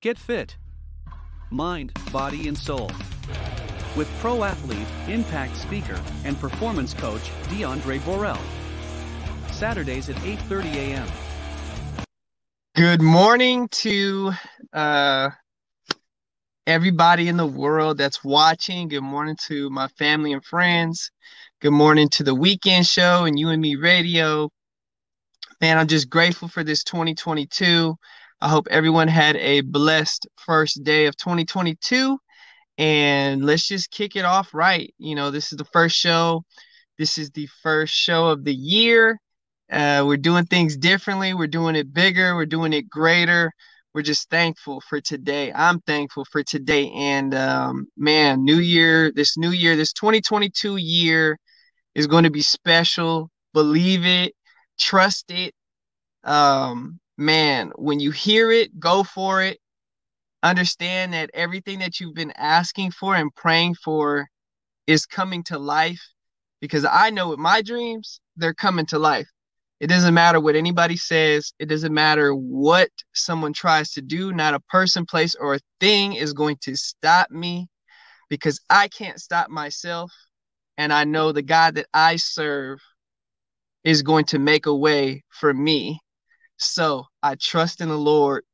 Get fit. Mind, body, and soul. With pro athlete, impact speaker, and performance coach Diondre Borel. Saturdays at 8:30 a.m. Good morning to uh, everybody in the world that's watching. Good morning to my family and friends. Good morning to the weekend show and you and me radio. Man, I'm just grateful for this 2022. I hope everyone had a blessed first day of 2022. And let's just kick it off right. You know, this is the first show. This is the first show of the year. Uh, we're doing things differently. We're doing it bigger. We're doing it greater. We're just thankful for today. I'm thankful for today. And um, man, new year, this new year, this 2022 year is going to be special. Believe it, trust it. Um, man, when you hear it, go for it. Understand that everything that you've been asking for and praying for is coming to life because I know with my dreams, they're coming to life. It doesn't matter what anybody says, it doesn't matter what someone tries to do, not a person, place, or a thing is going to stop me because I can't stop myself. And I know the God that I serve is going to make a way for me so I trust in the Lord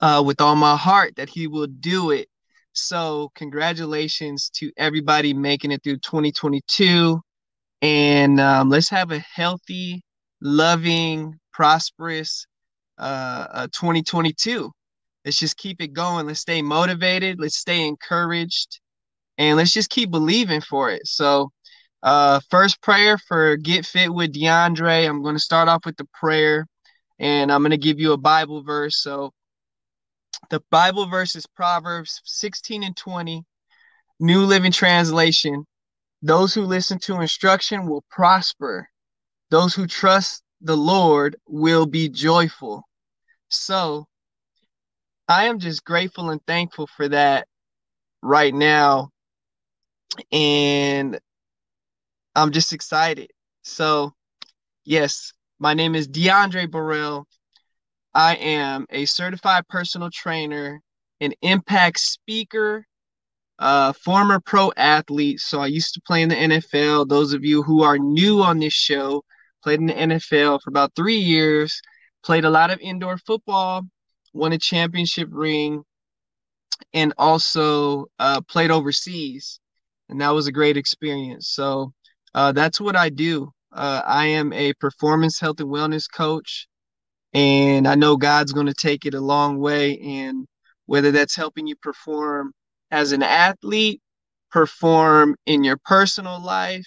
uh, with all my heart that He will do it. So congratulations to everybody making it through 2022, and um, let's have a healthy, loving, prosperous uh, uh, 2022. Let's just keep it going. Let's stay motivated. Let's stay encouraged, and let's just keep believing for it. So. Uh, first prayer for Get Fit with Diondre. I'm going to start off with the prayer and I'm going to give you a Bible verse. So the Bible verse is Proverbs 16 and 20, New Living Translation. Those who listen to instruction will prosper. Those who trust the Lord will be joyful. So I am just grateful and thankful for that right now. And I'm just excited. So, yes, my name is Diondre Borel. I am a certified personal trainer, an impact speaker, uh, former pro athlete. So I used to play in the NFL. Those of you who are new on this show, played in the NFL for about three years, played a lot of indoor football, won a championship ring, and also uh, played overseas. And that was a great experience. So uh, that's what I do. Uh, I am a performance health and wellness coach, and I know God's going to take it a long way. And whether that's helping you perform as an athlete, perform in your personal life,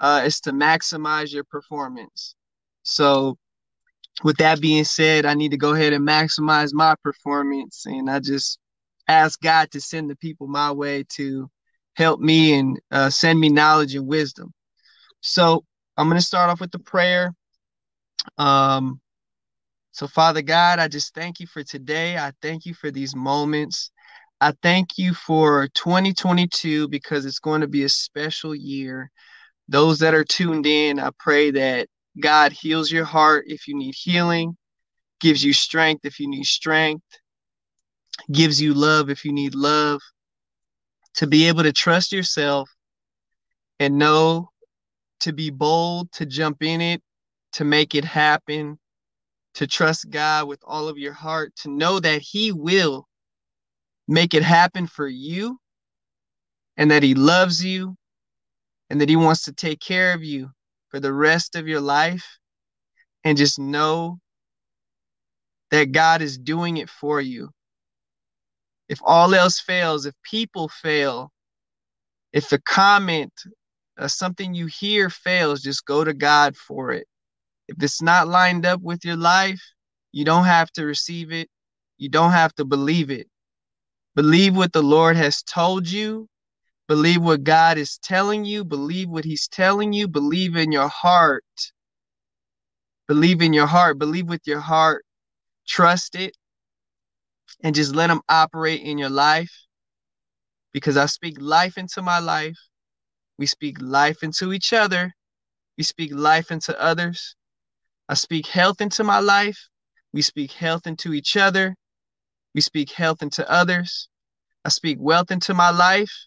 uh, is to maximize your performance. So, with that being said, I need to go ahead and maximize my performance, and I just ask God to send the people my way to help me and uh, send me knowledge and wisdom. So, I'm going to start off with the prayer. Um, so, Father God, I just thank you for today. I thank you for these moments. I thank you for 2022 because it's going to be a special year. Those that are tuned in, I pray that God heals your heart if you need healing, gives you strength if you need strength, gives you love if you need love, to be able to trust yourself and know to be bold, to jump in it, to make it happen, to trust God with all of your heart, to know that He will make it happen for you and that He loves you and that He wants to take care of you for the rest of your life. And just know that God is doing it for you. If all else fails, if people fail, if the comment uh, something you hear fails, just go to God for it. If it's not lined up with your life, you don't have to receive it. You don't have to believe it. Believe what the Lord has told you. Believe what God is telling you. Believe what He's telling you. Believe in your heart. Believe in your heart. Believe with your heart. Trust it. And just let Him operate in your life. Because I speak life into my life. We speak life into each other. We speak life into others. I speak health into my life. We speak health into each other. We speak health into others. I speak wealth into my life.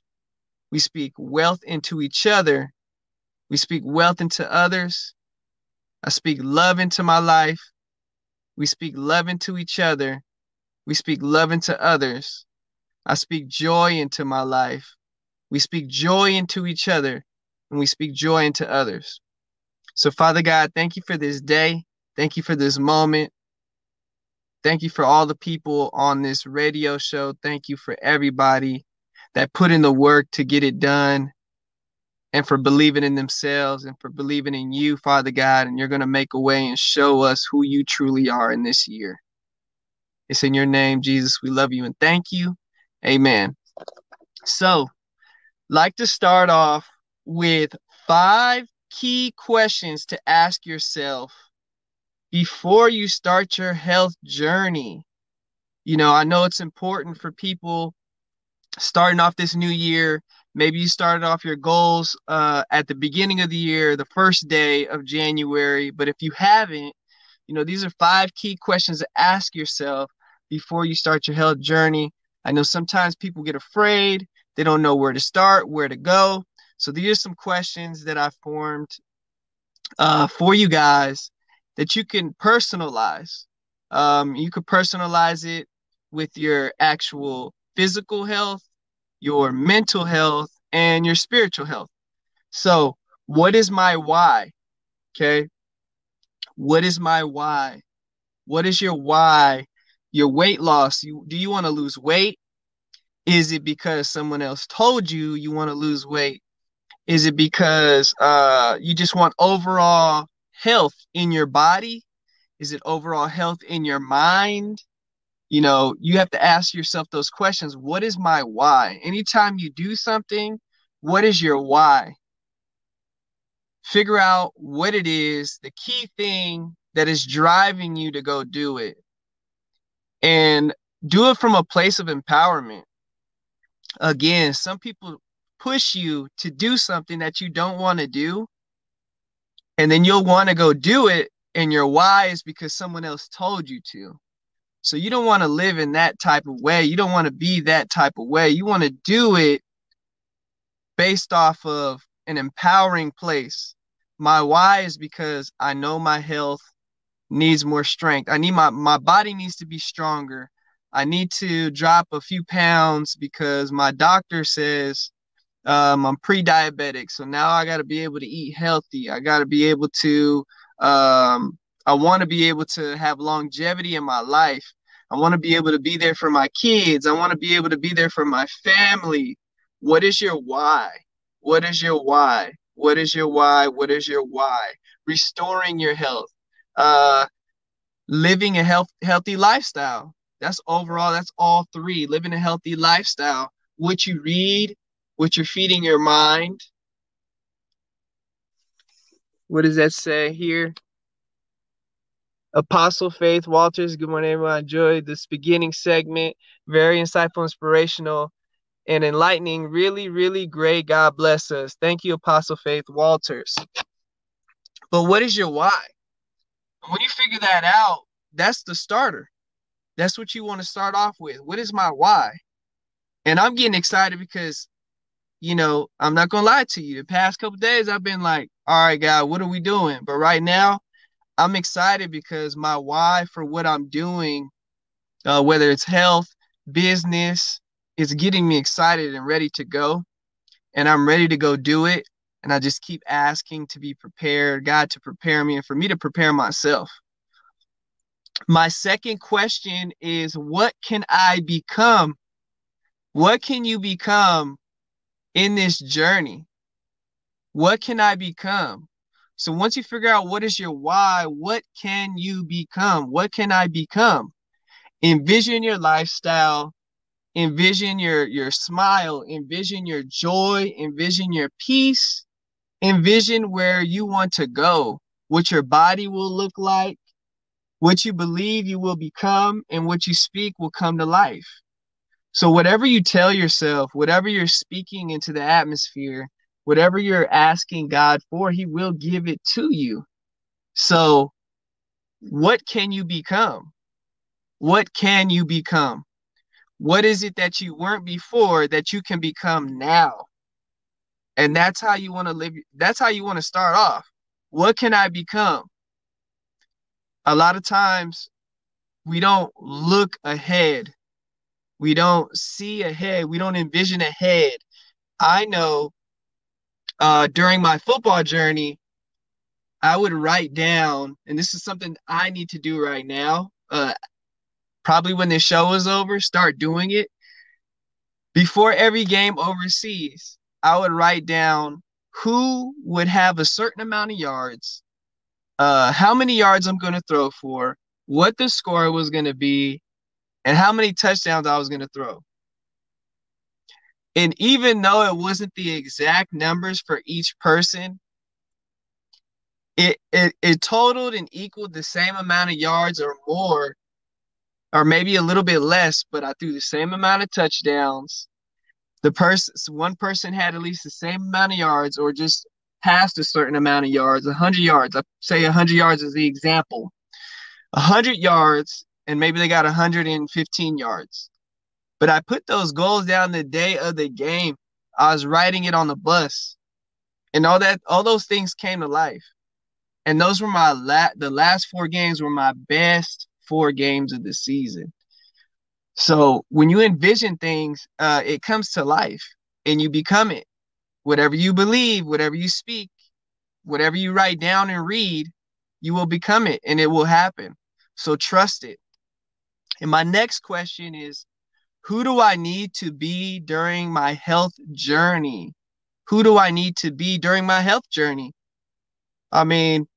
We speak wealth into each other. We speak wealth into others. I speak love into my life. We speak love into each other. We speak love into others. I speak joy into my life. We speak joy into each other and we speak joy into others. So, Father God, thank you for this day. Thank you for this moment. Thank you for all the people on this radio show. Thank you for everybody that put in the work to get it done and for believing in themselves and for believing in you, Father God. And you're going to make a way and show us who you truly are in this year. It's in your name, Jesus. We love you and thank you. Amen. So, like to start off with five key questions to ask yourself before you start your health journey. You know, I know it's important for people starting off this new year. Maybe you started off your goals uh, at the beginning of the year, the first day of January. But if you haven't, you know, these are five key questions to ask yourself before you start your health journey. I know sometimes people get afraid, they don't know where to start, where to go. So these are some questions that I formed uh, for you guys that you can personalize. Um, you could personalize it with your actual physical health, your mental health, and your spiritual health. So, what is my why? Okay. What is my why? What is your why? Your weight loss. You, do you want to lose weight? Is it because someone else told you you want to lose weight? Is it because uh, you just want overall health in your body? Is it overall health in your mind? You know, you have to ask yourself those questions. What is my why? Anytime you do something, what is your why? Figure out what it is, the key thing that is driving you to go do it. And do it from a place of empowerment. Again, some people push you to do something that you don't want to do. And then you'll want to go do it. And your why is because someone else told you to. So you don't want to live in that type of way. You don't want to be that type of way. You want to do it based off of an empowering place. My why is because I know my health needs more strength. I need my my body needs to be stronger. I need to drop a few pounds because my doctor says um, I'm pre-diabetic, so now I got to be able to eat healthy. I got to be able to. Um, I want to be able to have longevity in my life. I want to be able to be there for my kids. I want to be able to be there for my family. What is your why? What is your why? What is your why? What is your why? Restoring your health, uh, living a health healthy lifestyle. That's overall. That's all three. Living a healthy lifestyle. What you read, what you're feeding your mind. What does that say here? Apostle Faith Walters, good morning, everyone. I enjoyed this beginning segment. Very insightful, inspirational, and enlightening. Really, really great. God bless us. Thank you, Apostle Faith Walters. But what is your why? When you figure that out, that's the starter. That's what you want to start off with. What is my why? And I'm getting excited because you know, I'm not gonna lie to you. The past couple days, I've been like, all right, God, what are we doing? But right now, I'm excited because my why for what I'm doing, uh, whether it's health, business, is getting me excited and ready to go. And I'm ready to go do it. And I just keep asking to be prepared, God to prepare me, and for me to prepare myself. My second question is what can I become? What can you become in this journey? What can I become? So once you figure out what is your why, what can you become? What can I become? Envision your lifestyle, envision your your smile, envision your joy, envision your peace, envision where you want to go, what your body will look like, what you believe you will become, and what you speak will come to life. So, whatever you tell yourself, whatever you're speaking into the atmosphere, whatever you're asking God for, He will give it to you. So, what can you become? What can you become? What is it that you weren't before that you can become now? And that's how you want to live. That's how you want to start off. What can I become? A lot of times we don't look ahead. We don't see ahead. We don't envision ahead. I know uh, during my football journey, I would write down, and this is something I need to do right now. Uh, probably when the show is over, start doing it. Before every game overseas, I would write down who would have a certain amount of yards, uh, how many yards I'm going to throw for, what the score was going to be, and how many touchdowns I was going to throw. And even though it wasn't the exact numbers for each person, it, it it totaled and equaled the same amount of yards or more, or maybe a little bit less, but I threw the same amount of touchdowns. The person one person had at least the same amount of yards or just passed a certain amount of yards, 100 yards. I say 100 yards is the example. 100 yards and maybe they got 115 yards. But I put those goals down the day of the game. I was writing it on the bus. And all that all those things came to life. And those were my la- the last four games were my best four games of the season. So when you envision things, uh, it comes to life and you become it. Whatever you believe, whatever you speak, whatever you write down and read, you will become it and it will happen. So trust it. And my next question is Who do I need to be during my health journey? Who do I need to be during my health journey? I mean,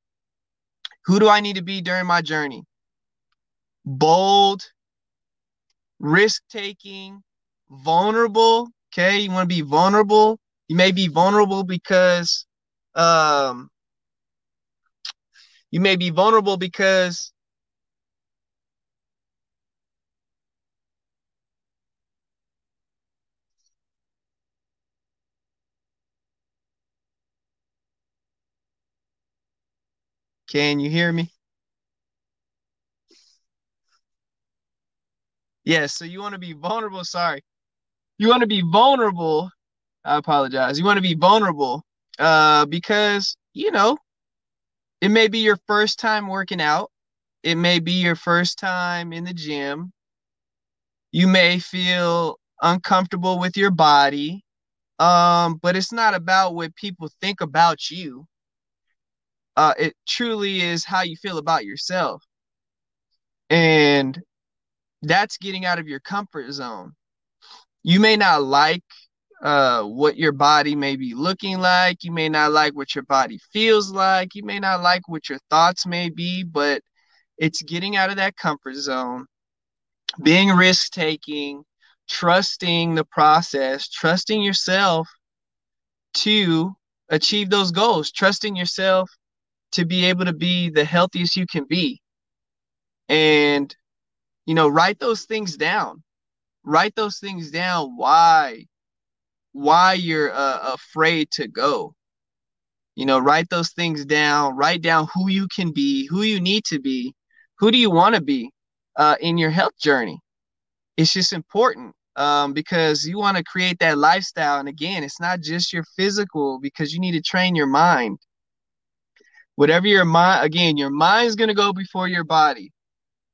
who do I need to be during my journey? Bold, risk taking, vulnerable. Okay, you want to be vulnerable. You may be vulnerable because um, you may be vulnerable because Can you hear me? Yes, so you want to be vulnerable. Sorry. You want to be vulnerable. I apologize. You want to be vulnerable uh, because, you know, it may be your first time working out. It may be your first time in the gym. You may feel uncomfortable with your body. Um, but it's not about what people think about you uh, it truly is how you feel about yourself. And that's getting out of your comfort zone. You may not like uh, what your body may be looking like. You may not like what your body feels like. You may not like what your thoughts may be, but it's getting out of that comfort zone, being risk taking, trusting the process, trusting yourself to achieve those goals, trusting yourself to be able to be the healthiest you can be. And, you know, write those things down. Write those things down. Why? Why you're uh, afraid to go. You know, write those things down. Write down who you can be, who you need to be, who do you want to be uh, in your health journey. It's just important um, because you want to create that lifestyle. And again, it's not just your physical because you need to train your mind whatever your mind again your mind's going to go before your body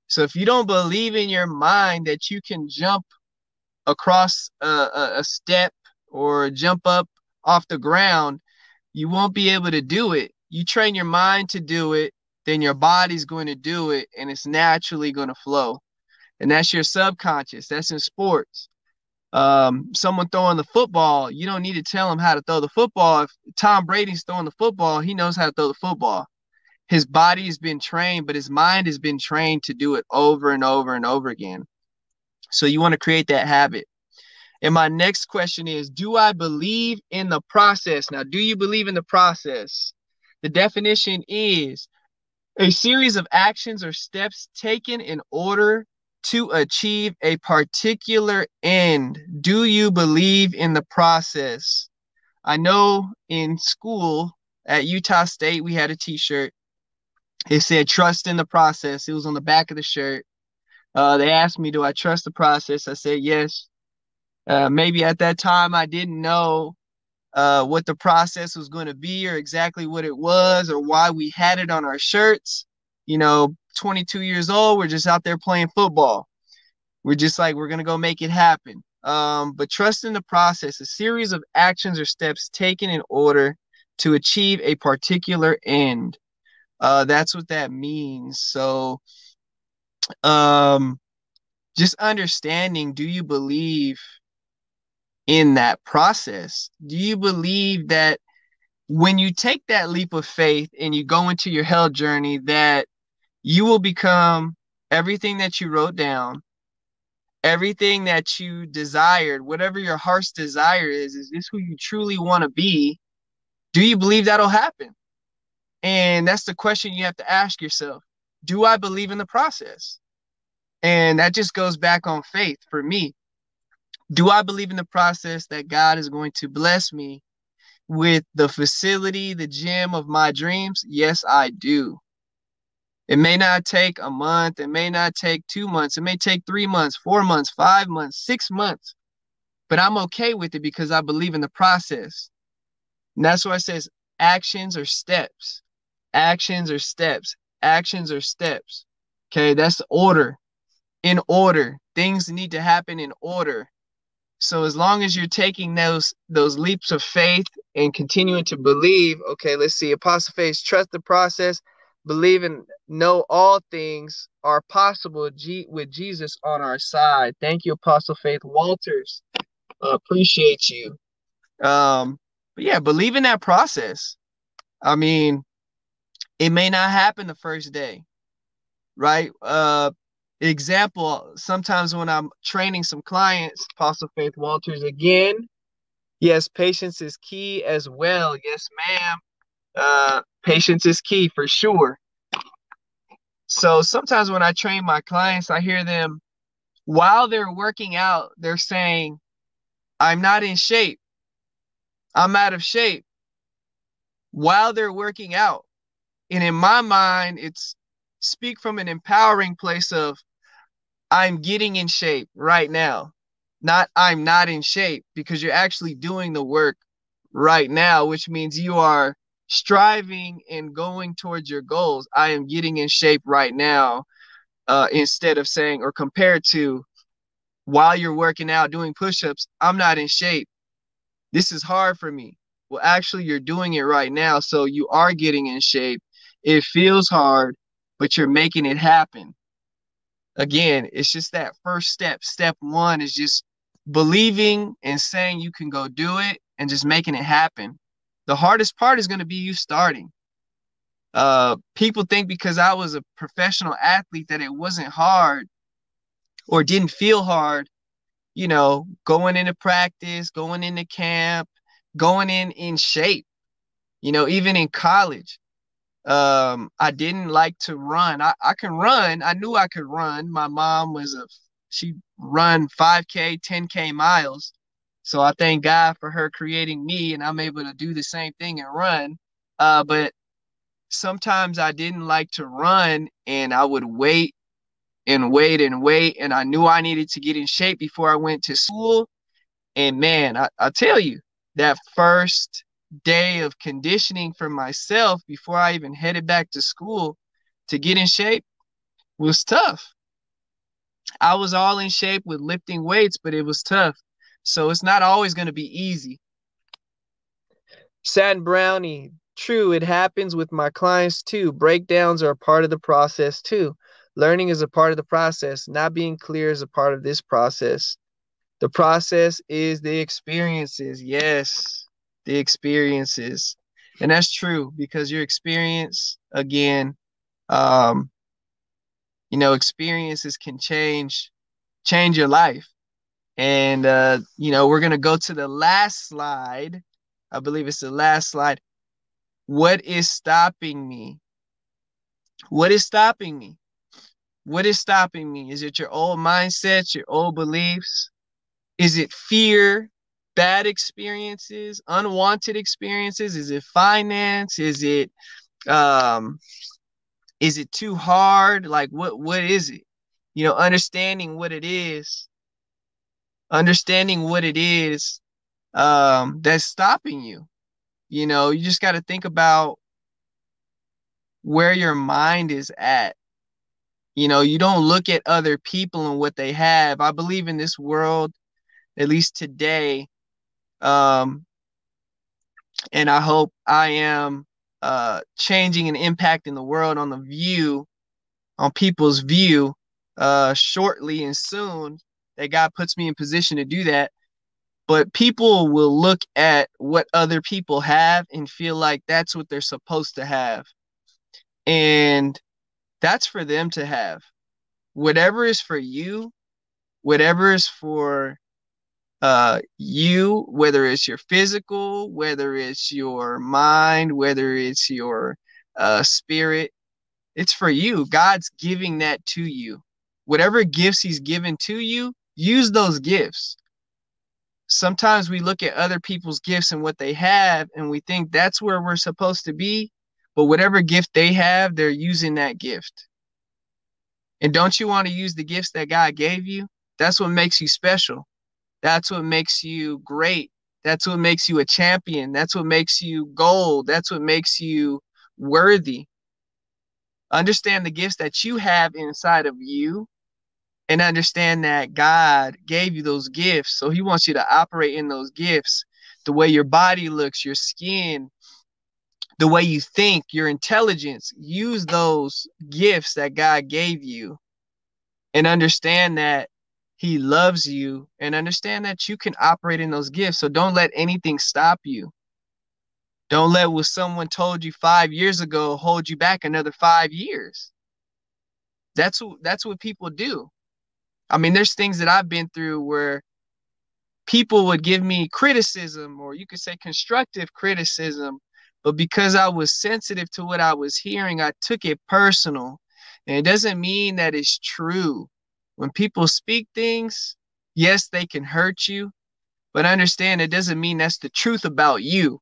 so if you don't believe in your mind that you can jump across a, a, a step or jump up off the ground you won't be able to do it you train your mind to do it then your body's going to do it and it's naturally going to flow and that's your subconscious that's in sports um, someone throwing the football, you don't need to tell him how to throw the football. If Tom Brady's throwing the football, he knows how to throw the football. His body's been trained, but his mind has been trained to do it over and over and over again. So you want to create that habit. And my next question is Do I believe in the process? Now, do you believe in the process? The definition is a series of actions or steps taken in order to achieve a particular end? Do you believe in the process? I know in school at Utah State, we had a t shirt. It said, trust in the process. It was on the back of the shirt. Uh, they asked me, do I trust the process? I said yes. Uh, maybe at that time I didn't know uh, what the process was going to be or exactly what it was or why we had it on our shirts. You know, 22 years old, we're just out there playing football. We're just like, we're going to go make it happen. Um, but trust in the process, a series of actions or steps taken in order to achieve a particular end. Uh, that's what that means. So, um, just understanding do you believe in that process? Do you believe that when you take that leap of faith and you go into your health journey, that you will become everything that you wrote down, everything that you desired, whatever your heart's desire is, is this who you truly want to be? Do you believe that'll happen? And that's the question you have to ask yourself. Do I believe in the process? And that just goes back on faith for me do I believe in the process that God is going to bless me with the facility, the gym of my dreams? Yes, I do. It may not take a month, it may not take two months, it may take three months, four months, five months, six months, but I'm okay with it because I believe in the process. And that's why it says actions or steps, actions or steps, actions or steps. Okay, that's order. In order, things need to happen in order. So as long as you're taking those those leaps of faith and continuing to believe, okay, let's see, apostle faith, trust the process, believe and know all things are possible G- with Jesus on our side. Thank you, Apostle Faith Walters. Uh, appreciate you. Um, but yeah, believe in that process. I mean, it may not happen the first day, right? Uh, example, sometimes when I'm training some clients, Apostle Faith Walters again, yes, patience is key as well. Yes, ma'am. Uh, patience is key for sure. So sometimes when I train my clients, I hear them while they're working out, they're saying, I'm not in shape. I'm out of shape while they're working out. And in my mind, it's speak from an empowering place of I'm getting in shape right now. Not I'm not in shape because you're actually doing the work right now, which means you are striving and going towards your goals. I am getting in shape right now uh, instead of saying or compared to while you're working out doing push-ups, I'm not in shape. This is hard for me. Well, actually, you're doing it right now. So you are getting in shape. It feels hard, but you're making it happen again, it's just that first step. Step one is just believing and saying you can go do it and just making it happen. The hardest part is going to be you starting. Uh, people think because I was a professional athlete that it wasn't hard or didn't feel hard, you know, going into practice, going into camp, going in in shape, you know, even in college um i didn't like to run. I, I can run. I knew i could run. My mom was a she run 5k 10k miles. So i thank god for her creating me and i'm able to do the same thing and run. Uh but sometimes i didn't like to run and i would wait and wait and wait and i knew i needed to get in shape before i went to school. And man i, I tell you that first day of conditioning for myself before I even headed back to school to get in shape was tough. I was all in shape with lifting weights, but it was tough. So it's not always going to be easy. Satin Brownie, true, it happens with my clients too. Breakdowns are a part of the process too. Learning is a part of the process. Not being clear is a part of this process. The process is the experiences. Yes the experiences. And that's true because your experience, again, um, you know, experiences can change change your life. And uh, you know, we're gonna go to the last slide. I believe it's the last slide. What is stopping me? What is stopping me? What is stopping me? Is it your old mindsets, your old beliefs? Is it fear? Bad experiences, unwanted experiences? Is it finance? Is it um is it too hard? Like what what is it? you know, understanding what it is, understanding what it is um, that's stopping you. You know, you just got to think about where your mind is at. You know, you don't look at other people and what they have. I believe in this world, at least today, um, and I hope I am uh, changing and impacting the world on the view, on people's view, uh, shortly and soon. That God puts me in position to do that. But people will look at what other people have and feel like that's what they're supposed to have. And that's for them to have. Whatever is for you, whatever is for uh, you, whether it's your physical, whether it's your mind, whether it's your uh, spirit, it's for you. God's giving that to you. Whatever gifts He's given to you, use those gifts. Sometimes we look at other people's gifts and what they have, and we think that's where we're supposed to be. But whatever gift they have, they're using that gift. And don't you want to use the gifts that God gave you? That's what makes you special. That's what makes you great. That's what makes you a champion. That's what makes you gold. That's what makes you worthy. Understand the gifts that you have inside of you and understand that God gave you those gifts. So he wants you to operate in those gifts. The way your body looks, your skin, the way you think, your intelligence. Use those gifts that God gave you and understand that he loves you and understand that you can operate in those gifts. So don't let anything stop you. Don't let what someone told you five years ago hold you back another five years. That's what that's what people do. I mean, there's things that I've been through where people would give me criticism, or you could say constructive criticism, but because I was sensitive to what I was hearing, I took it personal. And it doesn't mean that it's true. When people speak things, yes, they can hurt you, but understand it doesn't mean that's the truth about you.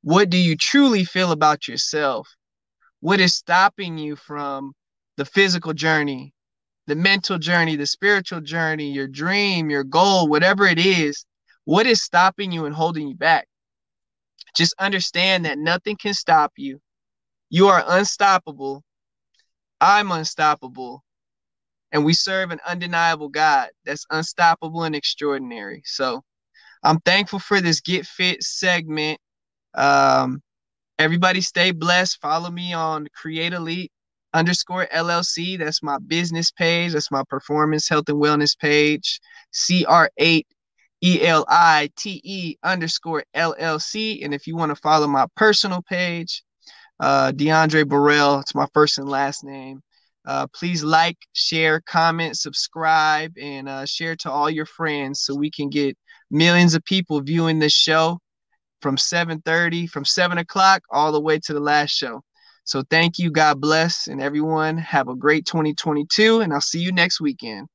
What do you truly feel about yourself? What is stopping you from the physical journey, the mental journey, the spiritual journey, your dream, your goal, whatever it is? What is stopping you and holding you back? Just understand that nothing can stop you. You are unstoppable. I'm unstoppable and we serve an undeniable God that's unstoppable and extraordinary. So I'm thankful for this Get Fit segment. Um, everybody stay blessed. Follow me on Create Elite underscore LLC. That's my business page. That's my performance, health, and wellness page. CR8 E L I T E underscore LLC. And if you want to follow my personal page, uh, Diondre Borel, it's my first and last name. Uh, please like, share, comment, subscribe, and uh, share to all your friends so we can get millions of people viewing this show from 7:30, from 7 o'clock all the way to the last show. So thank you, God bless, and everyone have a great 2022, and I'll see you next weekend.